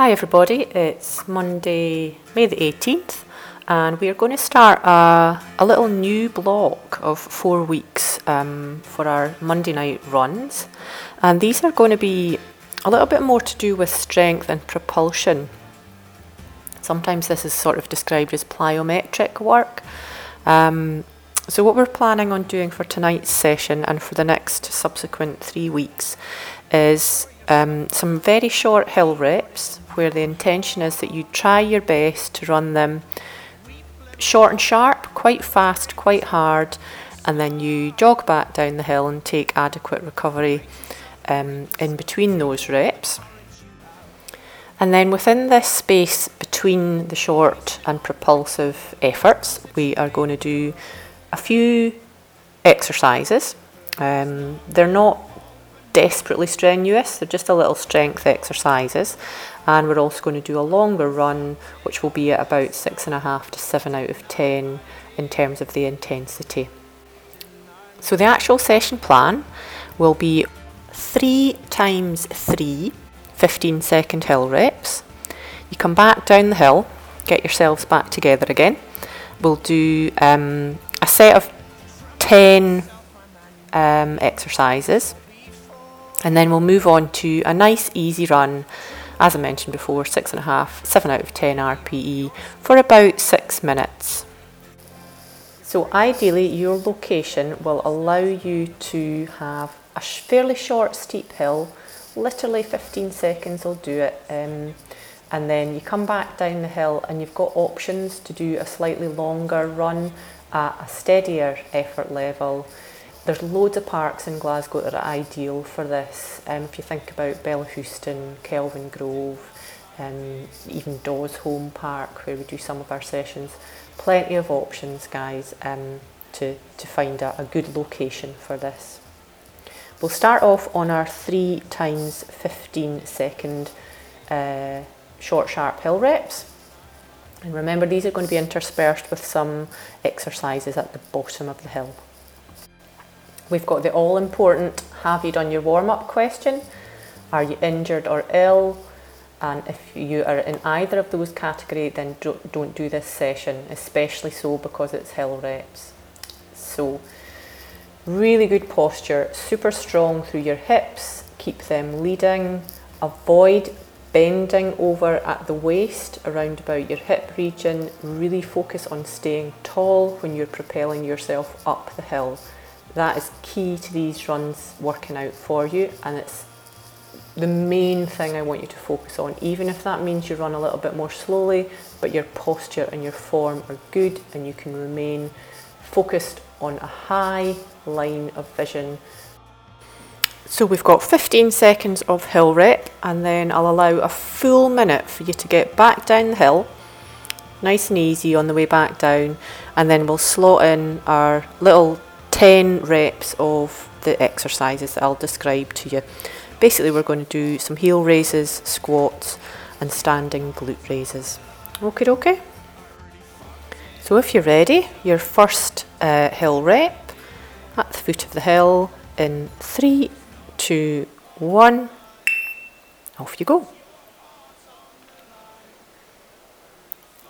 Hi everybody, it's Monday, May the 18th, and we are going to start a, a little new block of four weeks um, for our Monday night runs. And these are going to be a little bit more to do with strength and propulsion. Sometimes this is sort of described as plyometric work. Um, so, what we're planning on doing for tonight's session and for the next subsequent three weeks is um, some very short hill reps where the intention is that you try your best to run them short and sharp, quite fast, quite hard, and then you jog back down the hill and take adequate recovery um, in between those reps. And then within this space between the short and propulsive efforts, we are going to do a few exercises. Um, they're not desperately strenuous, they're just a little strength exercises. And we're also going to do a longer run, which will be at about six and a half to seven out of 10 in terms of the intensity. So the actual session plan will be three times three 15 second hill reps. You come back down the hill, get yourselves back together again. We'll do um, a set of 10 um, exercises and then we'll move on to a nice easy run as I mentioned before, six and a half, seven out of 10 RPE for about six minutes. So ideally your location will allow you to have a fairly short steep hill, literally 15 seconds will do it. Um, and then you come back down the hill and you've got options to do a slightly longer run at a steadier effort level. There's loads of parks in Glasgow that are ideal for this. Um, if you think about Bellahouston, Kelvingrove, um, even Dawsholm Park, where we do some of our sessions, plenty of options, guys, um, to, to find a, a good location for this. We'll start off on our 3 times 15 second uh, short sharp hill reps. And remember these are going to be interspersed with some exercises at the bottom of the hill. We've got the all important have you done your warm up question? Are you injured or ill? And if you are in either of those categories, then don't do this session, especially so because it's hill reps. So, really good posture, super strong through your hips, keep them leading, avoid bending over at the waist around about your hip region, really focus on staying tall when you're propelling yourself up the hill that is key to these runs working out for you and it's the main thing I want you to focus on. Even if that means you run a little bit more slowly but your posture and your form are good and you can remain focused on a high line of vision. So we've got 15 seconds of hill rep and then I'll allow a full minute for you to get back down the hill nice and easy on the way back down and then we'll slot in our little 10 reps of the exercises that I'll describe to you. Basically, we're going to do some heel raises, squats, and standing glute raises. Okay, okay. So, if you're ready, your first uh, hill rep at the foot of the hill in three, two, one. Off you go.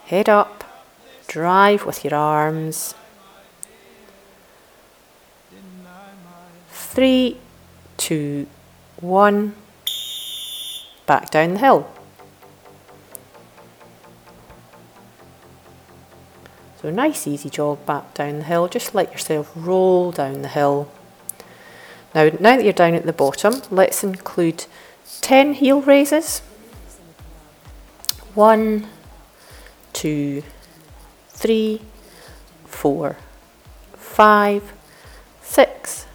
Head up, drive with your arms Three, two, one. Back down the hill. So a nice easy jog back down the hill. Just let yourself roll down the hill. Now, now that you're down at the bottom, let's include 10 heel raises. One, two, three, four, five, six,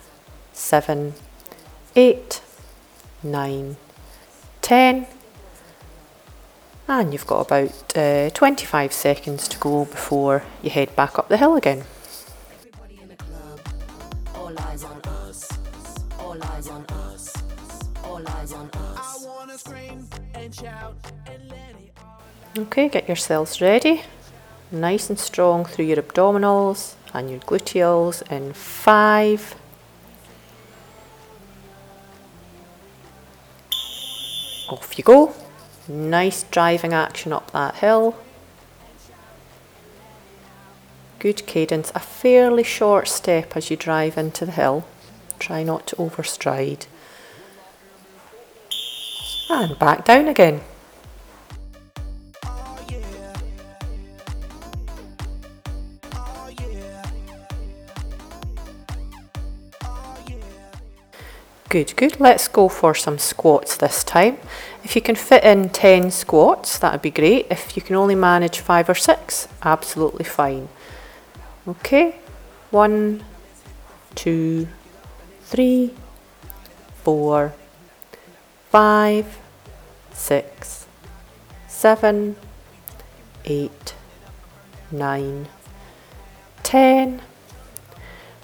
seven, eight, nine, ten, and you've got about uh, 25 seconds to go before you head back up the hill again. Okay, get yourselves ready. Nice and strong through your abdominals and your gluteals in five, Off you go. Nice driving action up that hill. Good cadence, a fairly short step as you drive into the hill. Try not to overstride. And back down again. Good, good. Let's go for some squats this time. If you can fit in 10 squats, that would be great. If you can only manage five or six, absolutely fine. Okay, one, two, three, four, five, six, seven, eight, nine, ten.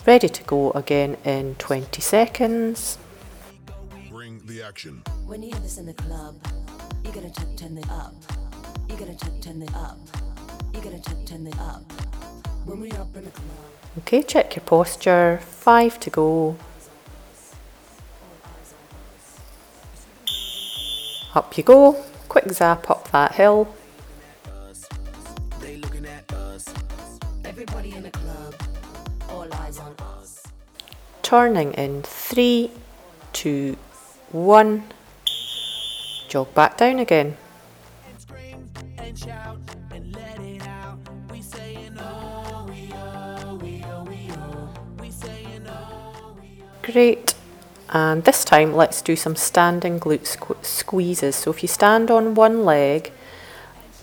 Ready to go again in 20 seconds the action. When you hear this in the club, you gotta turn it up. You gotta turn it up. You gotta turn it up. When we up in the club. Okay, check your posture. Five to go. Up you go. Quick zap up that hill. Turning in three, two, one, jog back down again. Great. And this time let's do some standing glute squ squeezes. So if you stand on one leg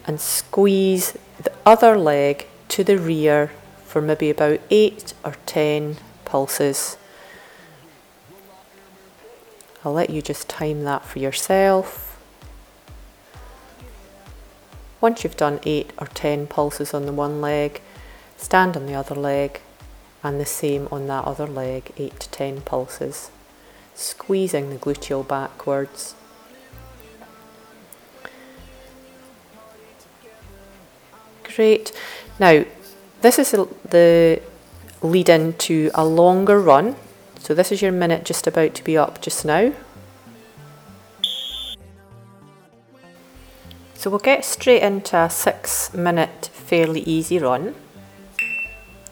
and squeeze the other leg to the rear for maybe about 8 or 10 pulses. I'll let you just time that for yourself. Once you've done 8 or 10 pulses on the one leg, stand on the other leg and the same on that other leg, 8 to 10 pulses, squeezing the gluteal backwards. Great. Now, this is the lead in to a longer run so this is your minute just about to be up just now. So we'll get straight into a six minute fairly easy run.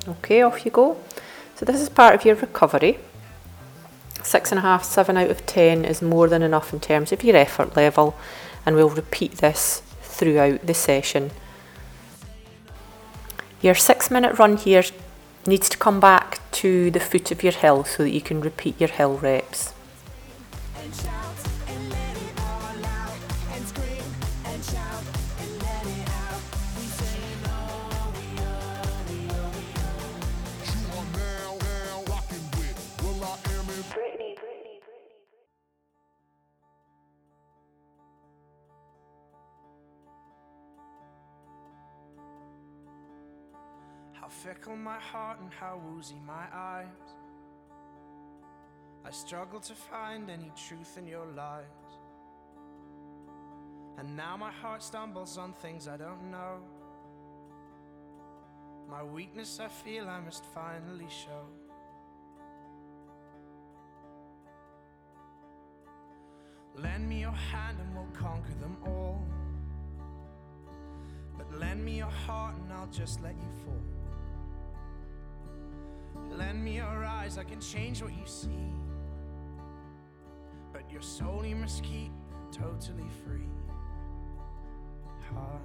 Okay, off you go. So this is part of your recovery. Six and a half, seven out of ten is more than enough in terms of your effort level and we'll repeat this throughout the session. Your six minute run here needs to come back to the foot of your hill so that you can repeat your hill reps. How fickle my heart and how woozy my eyes. I struggle to find any truth in your lies. And now my heart stumbles on things I don't know. My weakness I feel I must finally show. Lend me your hand and we'll conquer them all. But lend me your heart and I'll just let you fall. Lend me your eyes, I can change what you see. But your soul you must keep totally free. Ha,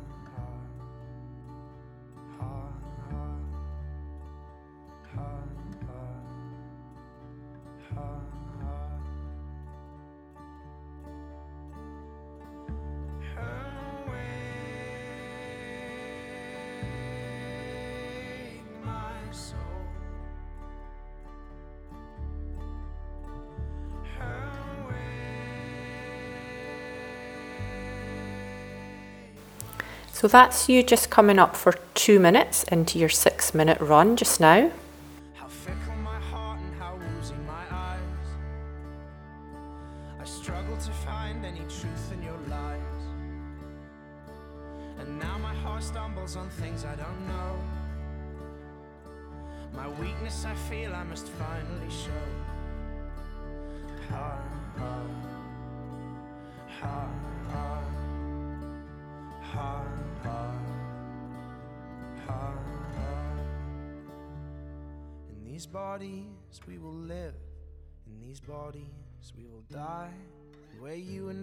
So that's you just coming up for two minutes into your six minute run just now.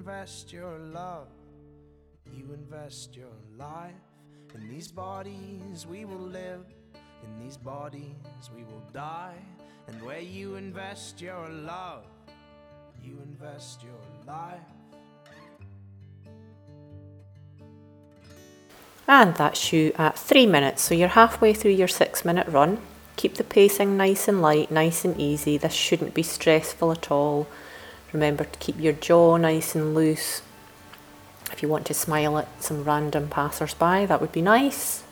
Invest your love, you invest your life. In these bodies we will live, in these bodies we will die. And where you invest your love, you invest your life. And that's you at three minutes. So you're halfway through your six minute run. Keep the pacing nice and light, nice and easy. This shouldn't be stressful at all. Remember to keep your jaw nice and loose. If you want to smile at some random passers by, that would be nice.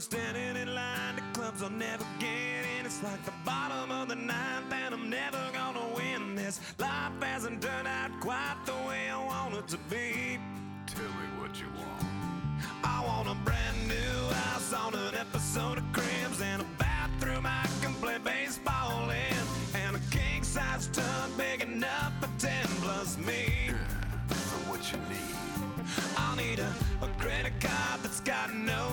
I'm standing in line. The clubs I'll never get in. It's like the bottom of the ninth, and I'm never gonna win this. Life hasn't turned out quite the way I want it to be. Tell me what you want. I want a brand new house on an episode of Cribs and a bathroom I can play baseball in, and a king size tub big enough for ten plus me. So what you need? I'll need a, a credit card that's got no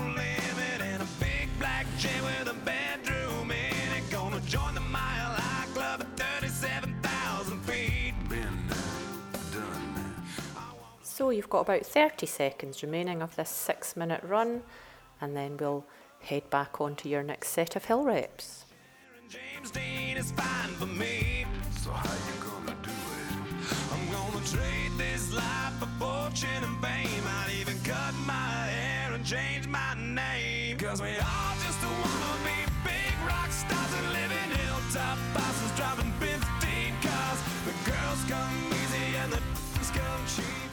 So you've got about 30 seconds remaining of this six minute run, and then we'll head back on to your next set of hill reps. Cause we all just wanna be big rock stars and live in hilltop houses driving 15 cars. The girls come easy and the come cheap.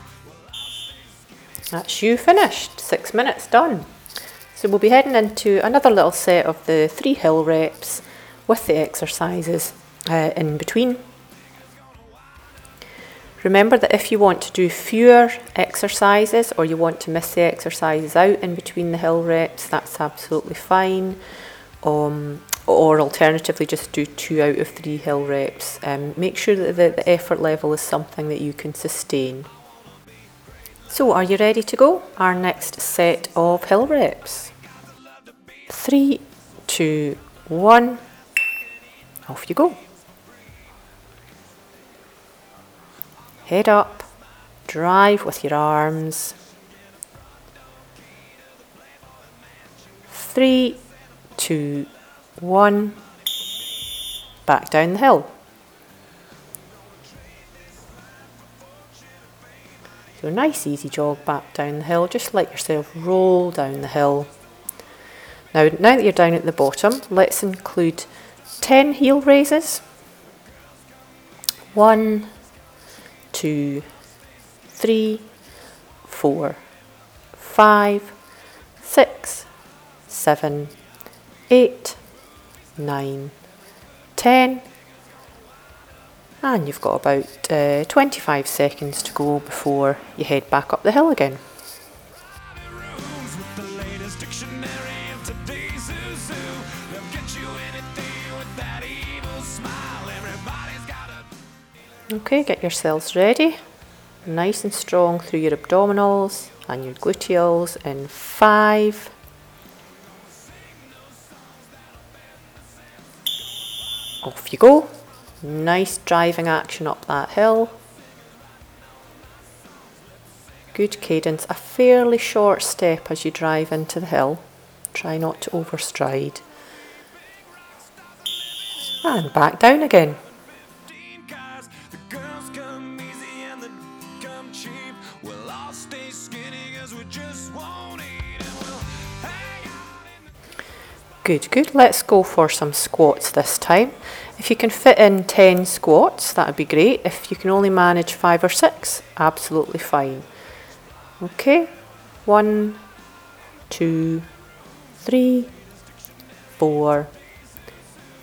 That's you finished. Six minutes done. So we'll be heading into another little set of the three hill reps with the exercises uh, in between. Remember that if you want to do fewer exercises or you want to miss the exercises out in between the hill reps, that's absolutely fine. Um, or alternatively, just do two out of three hill reps. Um, make sure that the, the effort level is something that you can sustain. So, are you ready to go? Our next set of hill reps. Three, two, one. Off you go. Head up, drive with your arms. Three, two, one. Back down the hill. A nice easy jog back down the hill. Just let yourself roll down the hill. Now, now that you're down at the bottom, let's include 10 heel raises. One, two, three, four, five, six, seven, eight, nine, ten, And you've got about uh, 25 seconds to go before you head back up the hill again. Okay, get yourselves ready. Nice and strong through your abdominals and your gluteals in five. Off you go. Nice driving action up that hill. Good cadence. A fairly short step as you drive into the hill. Try not to overstride. And back down again. Good, good. Let's go for some squats this time. If you can fit in 10 squats, that would be great. If you can only manage five or six, absolutely fine. Okay, one, two, three, four,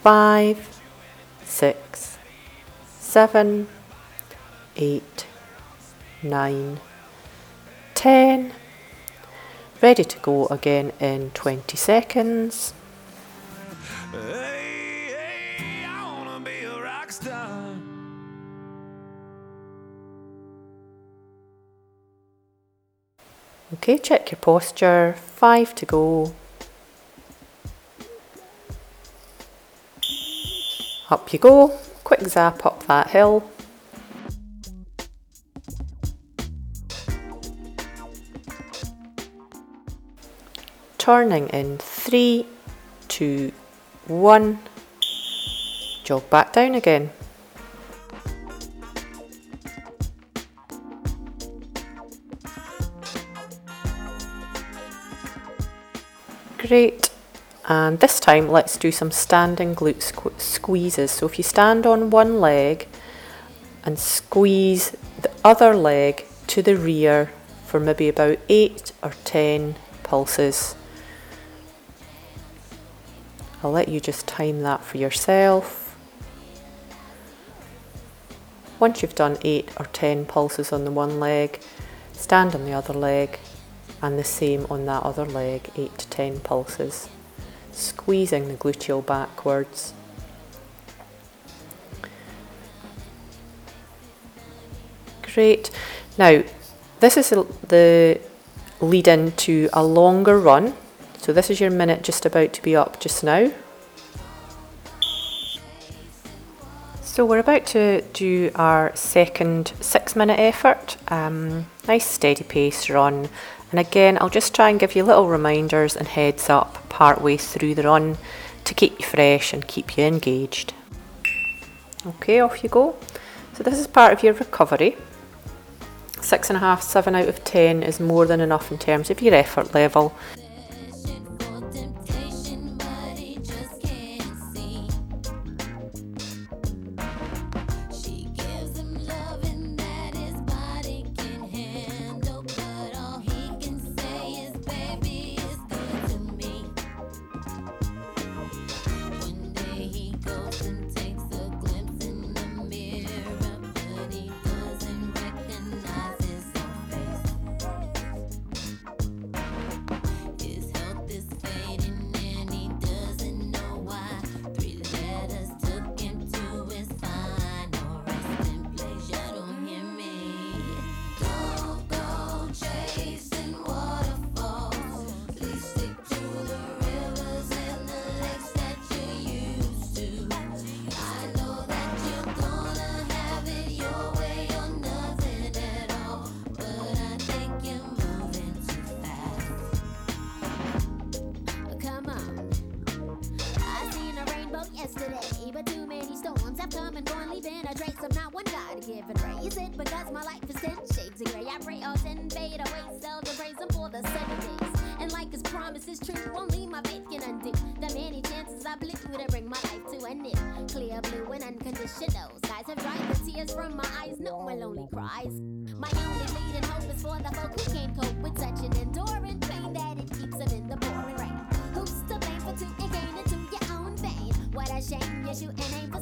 five, six, seven, eight, nine, ten. Ready to go again in 20 seconds. Hey, hey, I wanna be a rock star. Okay, check your posture. Five to go. Up you go. Quick zap up that hill. Turning in three, two, one. Jog back down again. Great. And this time let's do some standing glute squ- squeezes. So if you stand on one leg and squeeze the other leg to the rear for maybe about 8 or 10 pulses. I'll let you just time that for yourself. Once you've done 8 or 10 pulses on the one leg, stand on the other leg and the same on that other leg, 8 to 10 pulses. Squeezing the gluteal backwards. Great. Now, this is the lead in to a longer run. So, this is your minute just about to be up just now. So we're about to do our second six minute effort. Um, nice steady pace run. And again, I'll just try and give you little reminders and heads up part way through the run to keep you fresh and keep you engaged. Okay, off you go. So this is part of your recovery. Six and a half, seven out of ten is more than enough in terms of your effort level. Come and gone, leaving a trace of not one God-given ray. Is it because my life is ten shades of gray? I pray all ten fade away, praise Him for the seven days. And like His promise is true, only my faith can undo the many chances I blew to bring my life to an end. Clear blue and unconditional skies have dried the tears from my eyes. No more lonely cries. My only leading hope is for the folk who can't cope with such an enduring pain that it keeps them in the pouring rain. Who's to blame for two and gain into your own vein? What a shame you're shooting aim for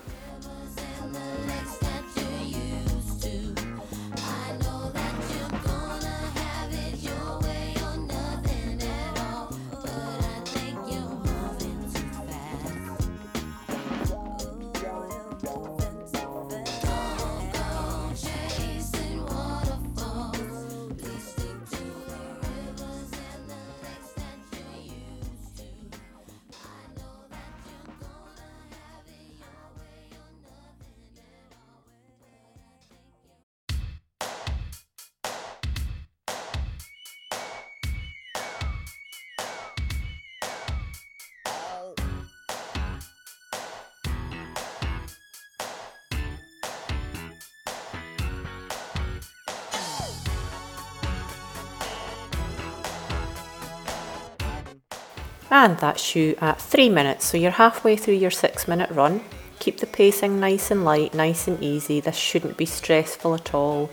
And that's you at three minutes. So you're halfway through your six minute run. Keep the pacing nice and light, nice and easy. This shouldn't be stressful at all.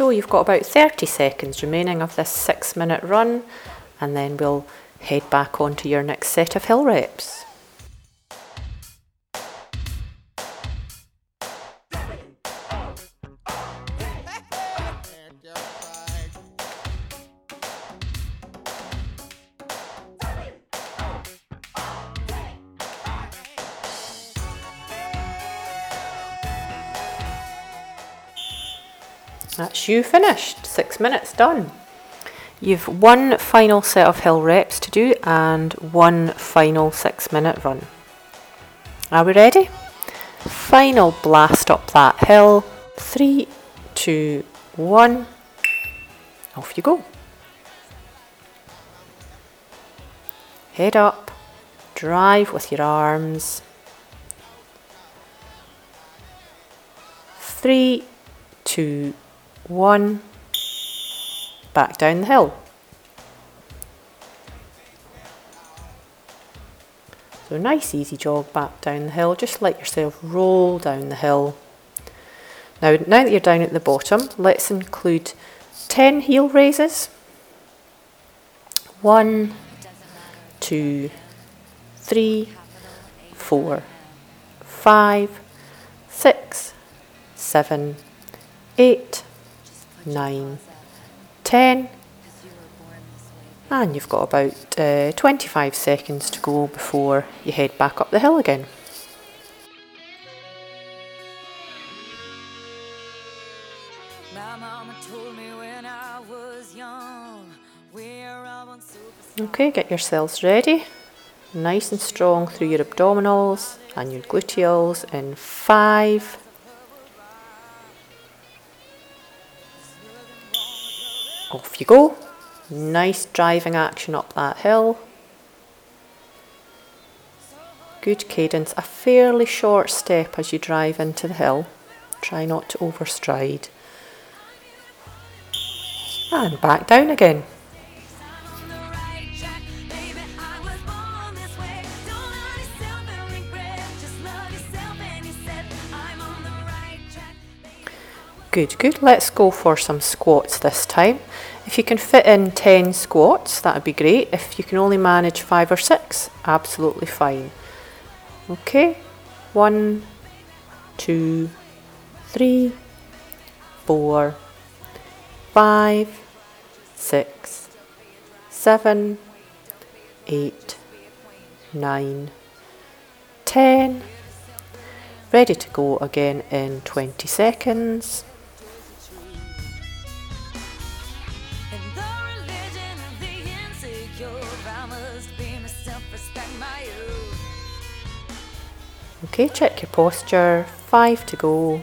So you've got about 30 seconds remaining of this six minute run, and then we'll head back on to your next set of hill reps. That's you finished. Six minutes done. You've one final set of hill reps to do and one final six minute run. Are we ready? Final blast up that hill. Three, two, one. Off you go. Head up. Drive with your arms. Three, two, one. Back down the hill. So nice easy jog back down the hill. Just let yourself roll down the hill. Now, now that you're down at the bottom, let's include 10 heel raises. One, two, three, four, five, six, seven, eight, nine, ten. And you've got about uh, 25 seconds to go before you head back up the hill again. My mama told me when I was young, we're all on super Okay, get yourselves ready. Nice and strong through your abdominals and your gluteals in five, Off you go. Nice driving action up that hill. Good cadence. A fairly short step as you drive into the hill. Try not to overstride. And back down again. Good, good. Let's go for some squats this time. If you can fit in 10 squats, that would be great. If you can only manage 5 or 6, absolutely fine. Okay, one, two, three, four, five, six, seven, eight, nine, ten. Ready to go again in 20 seconds. Okay, check your posture. Five to go.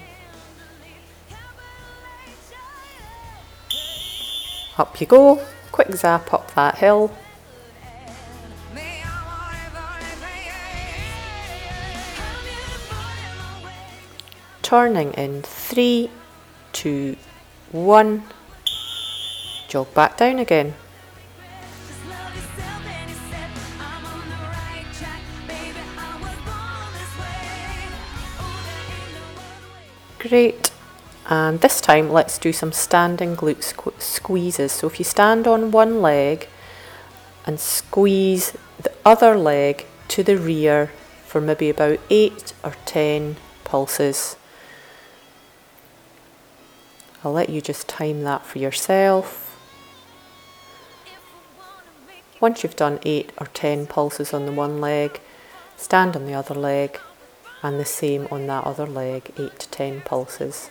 Up you go. Quick zap up that hill. Turning in three, two, one. Jog back down again. Great. And this time, let's do some standing glute squ- squeezes. So if you stand on one leg and squeeze the other leg to the rear for maybe about eight or ten pulses. I'll let you just time that for yourself. Once you've done eight or ten pulses on the one leg, stand on the other leg and the same on that other leg, eight to ten pulses,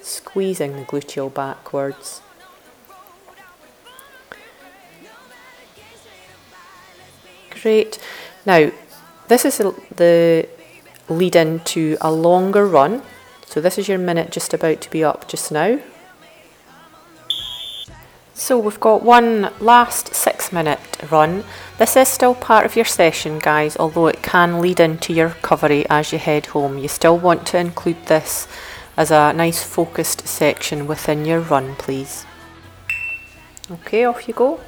squeezing the gluteal backwards. Great. Now, this is the lead in to a longer run. So, this is your minute just about to be up just now. So we've got one last six minute run. This is still part of your session, guys, although it can lead into your recovery as you head home. You still want to include this as a nice focused section within your run, please. Okay, off you go.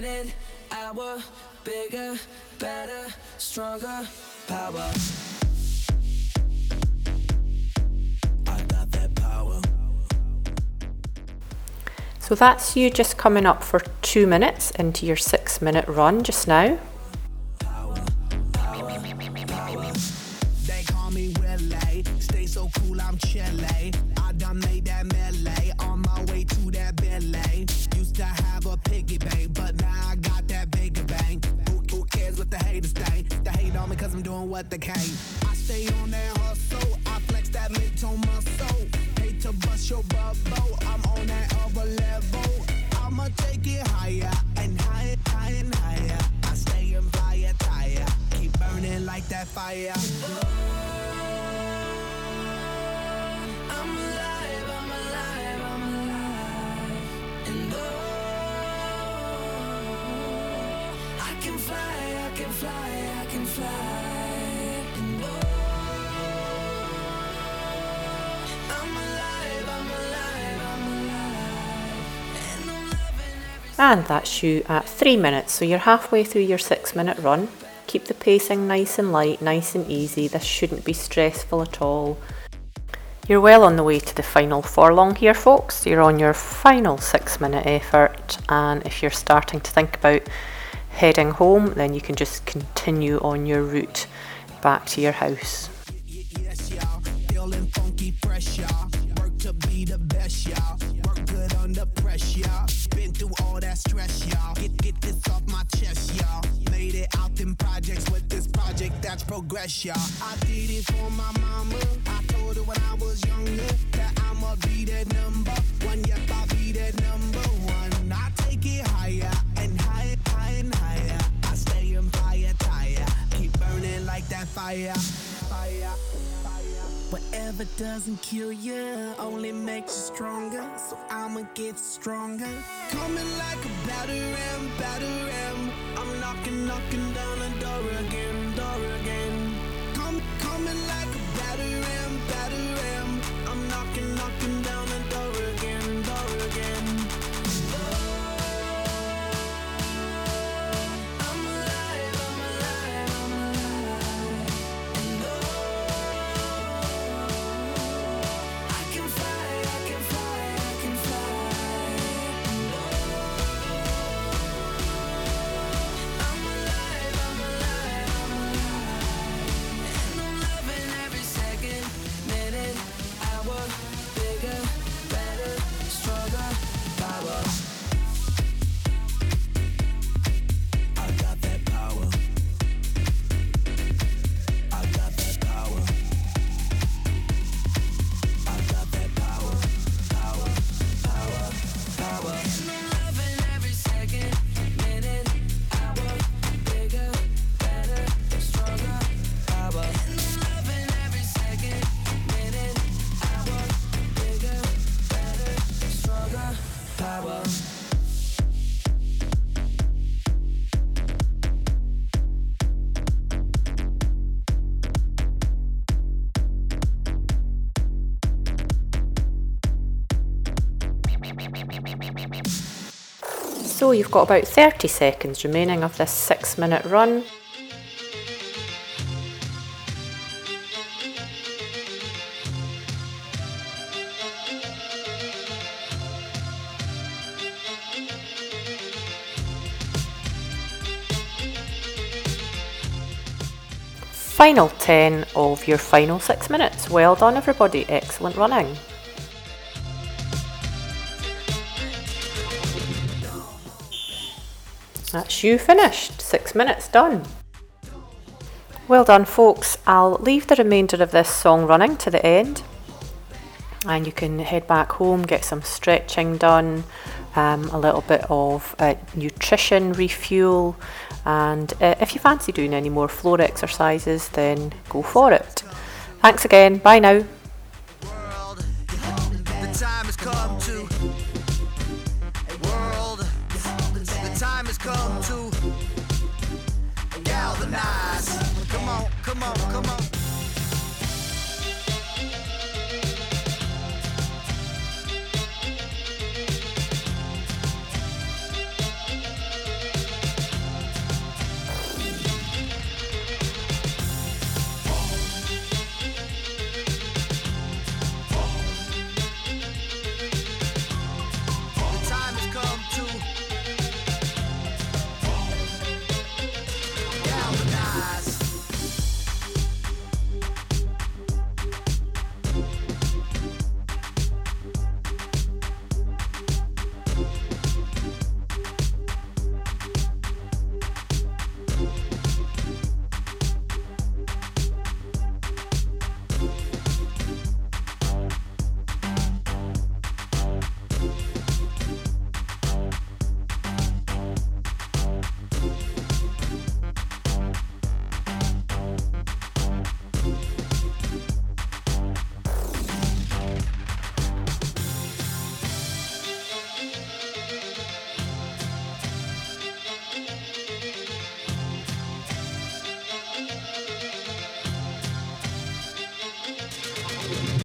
Minute, hour, bigger, better, stronger, power. I got that power. So that's you just coming up for two minutes into your six minute run just now. They call me Willie. Stay so cool, I'm chilly. Cause I'm what they can. I stay on that hustle. I flex that mid-tone muscle. Hate to bust your bubble. I'm on that other level. I'ma take it higher and higher, higher and higher. I stay in fire tire. Keep burning like that fire. And that's you at three minutes. So you're halfway through your six minute run. Keep the pacing nice and light, nice and easy. This shouldn't be stressful at all. You're well on the way to the final furlong here, folks. You're on your final six minute effort, and if you're starting to think about heading home, then you can just continue on your route back to your house. Progress, y'all. I did it for my mama. I told her when I was younger that I'ma be that number one. Yep, I'll be that number one. I take it higher and higher, higher and higher. I stay in fire tire. Keep burning like that fire. Fire. Whatever doesn't kill you only makes you stronger. So I'ma get stronger. Coming like a batter ram, batter. I'm knocking, knocking down the door again, door again. So you've got about 30 seconds remaining of this six minute run. Final 10 of your final six minutes. Well done, everybody. Excellent running. That's you finished. Six minutes done. Well done, folks. I'll leave the remainder of this song running to the end. And you can head back home, get some stretching done, um, a little bit of uh, nutrition refuel. And uh, if you fancy doing any more floor exercises, then go for it. Thanks again. Bye now. come to galvanize. Come on, come on, come on.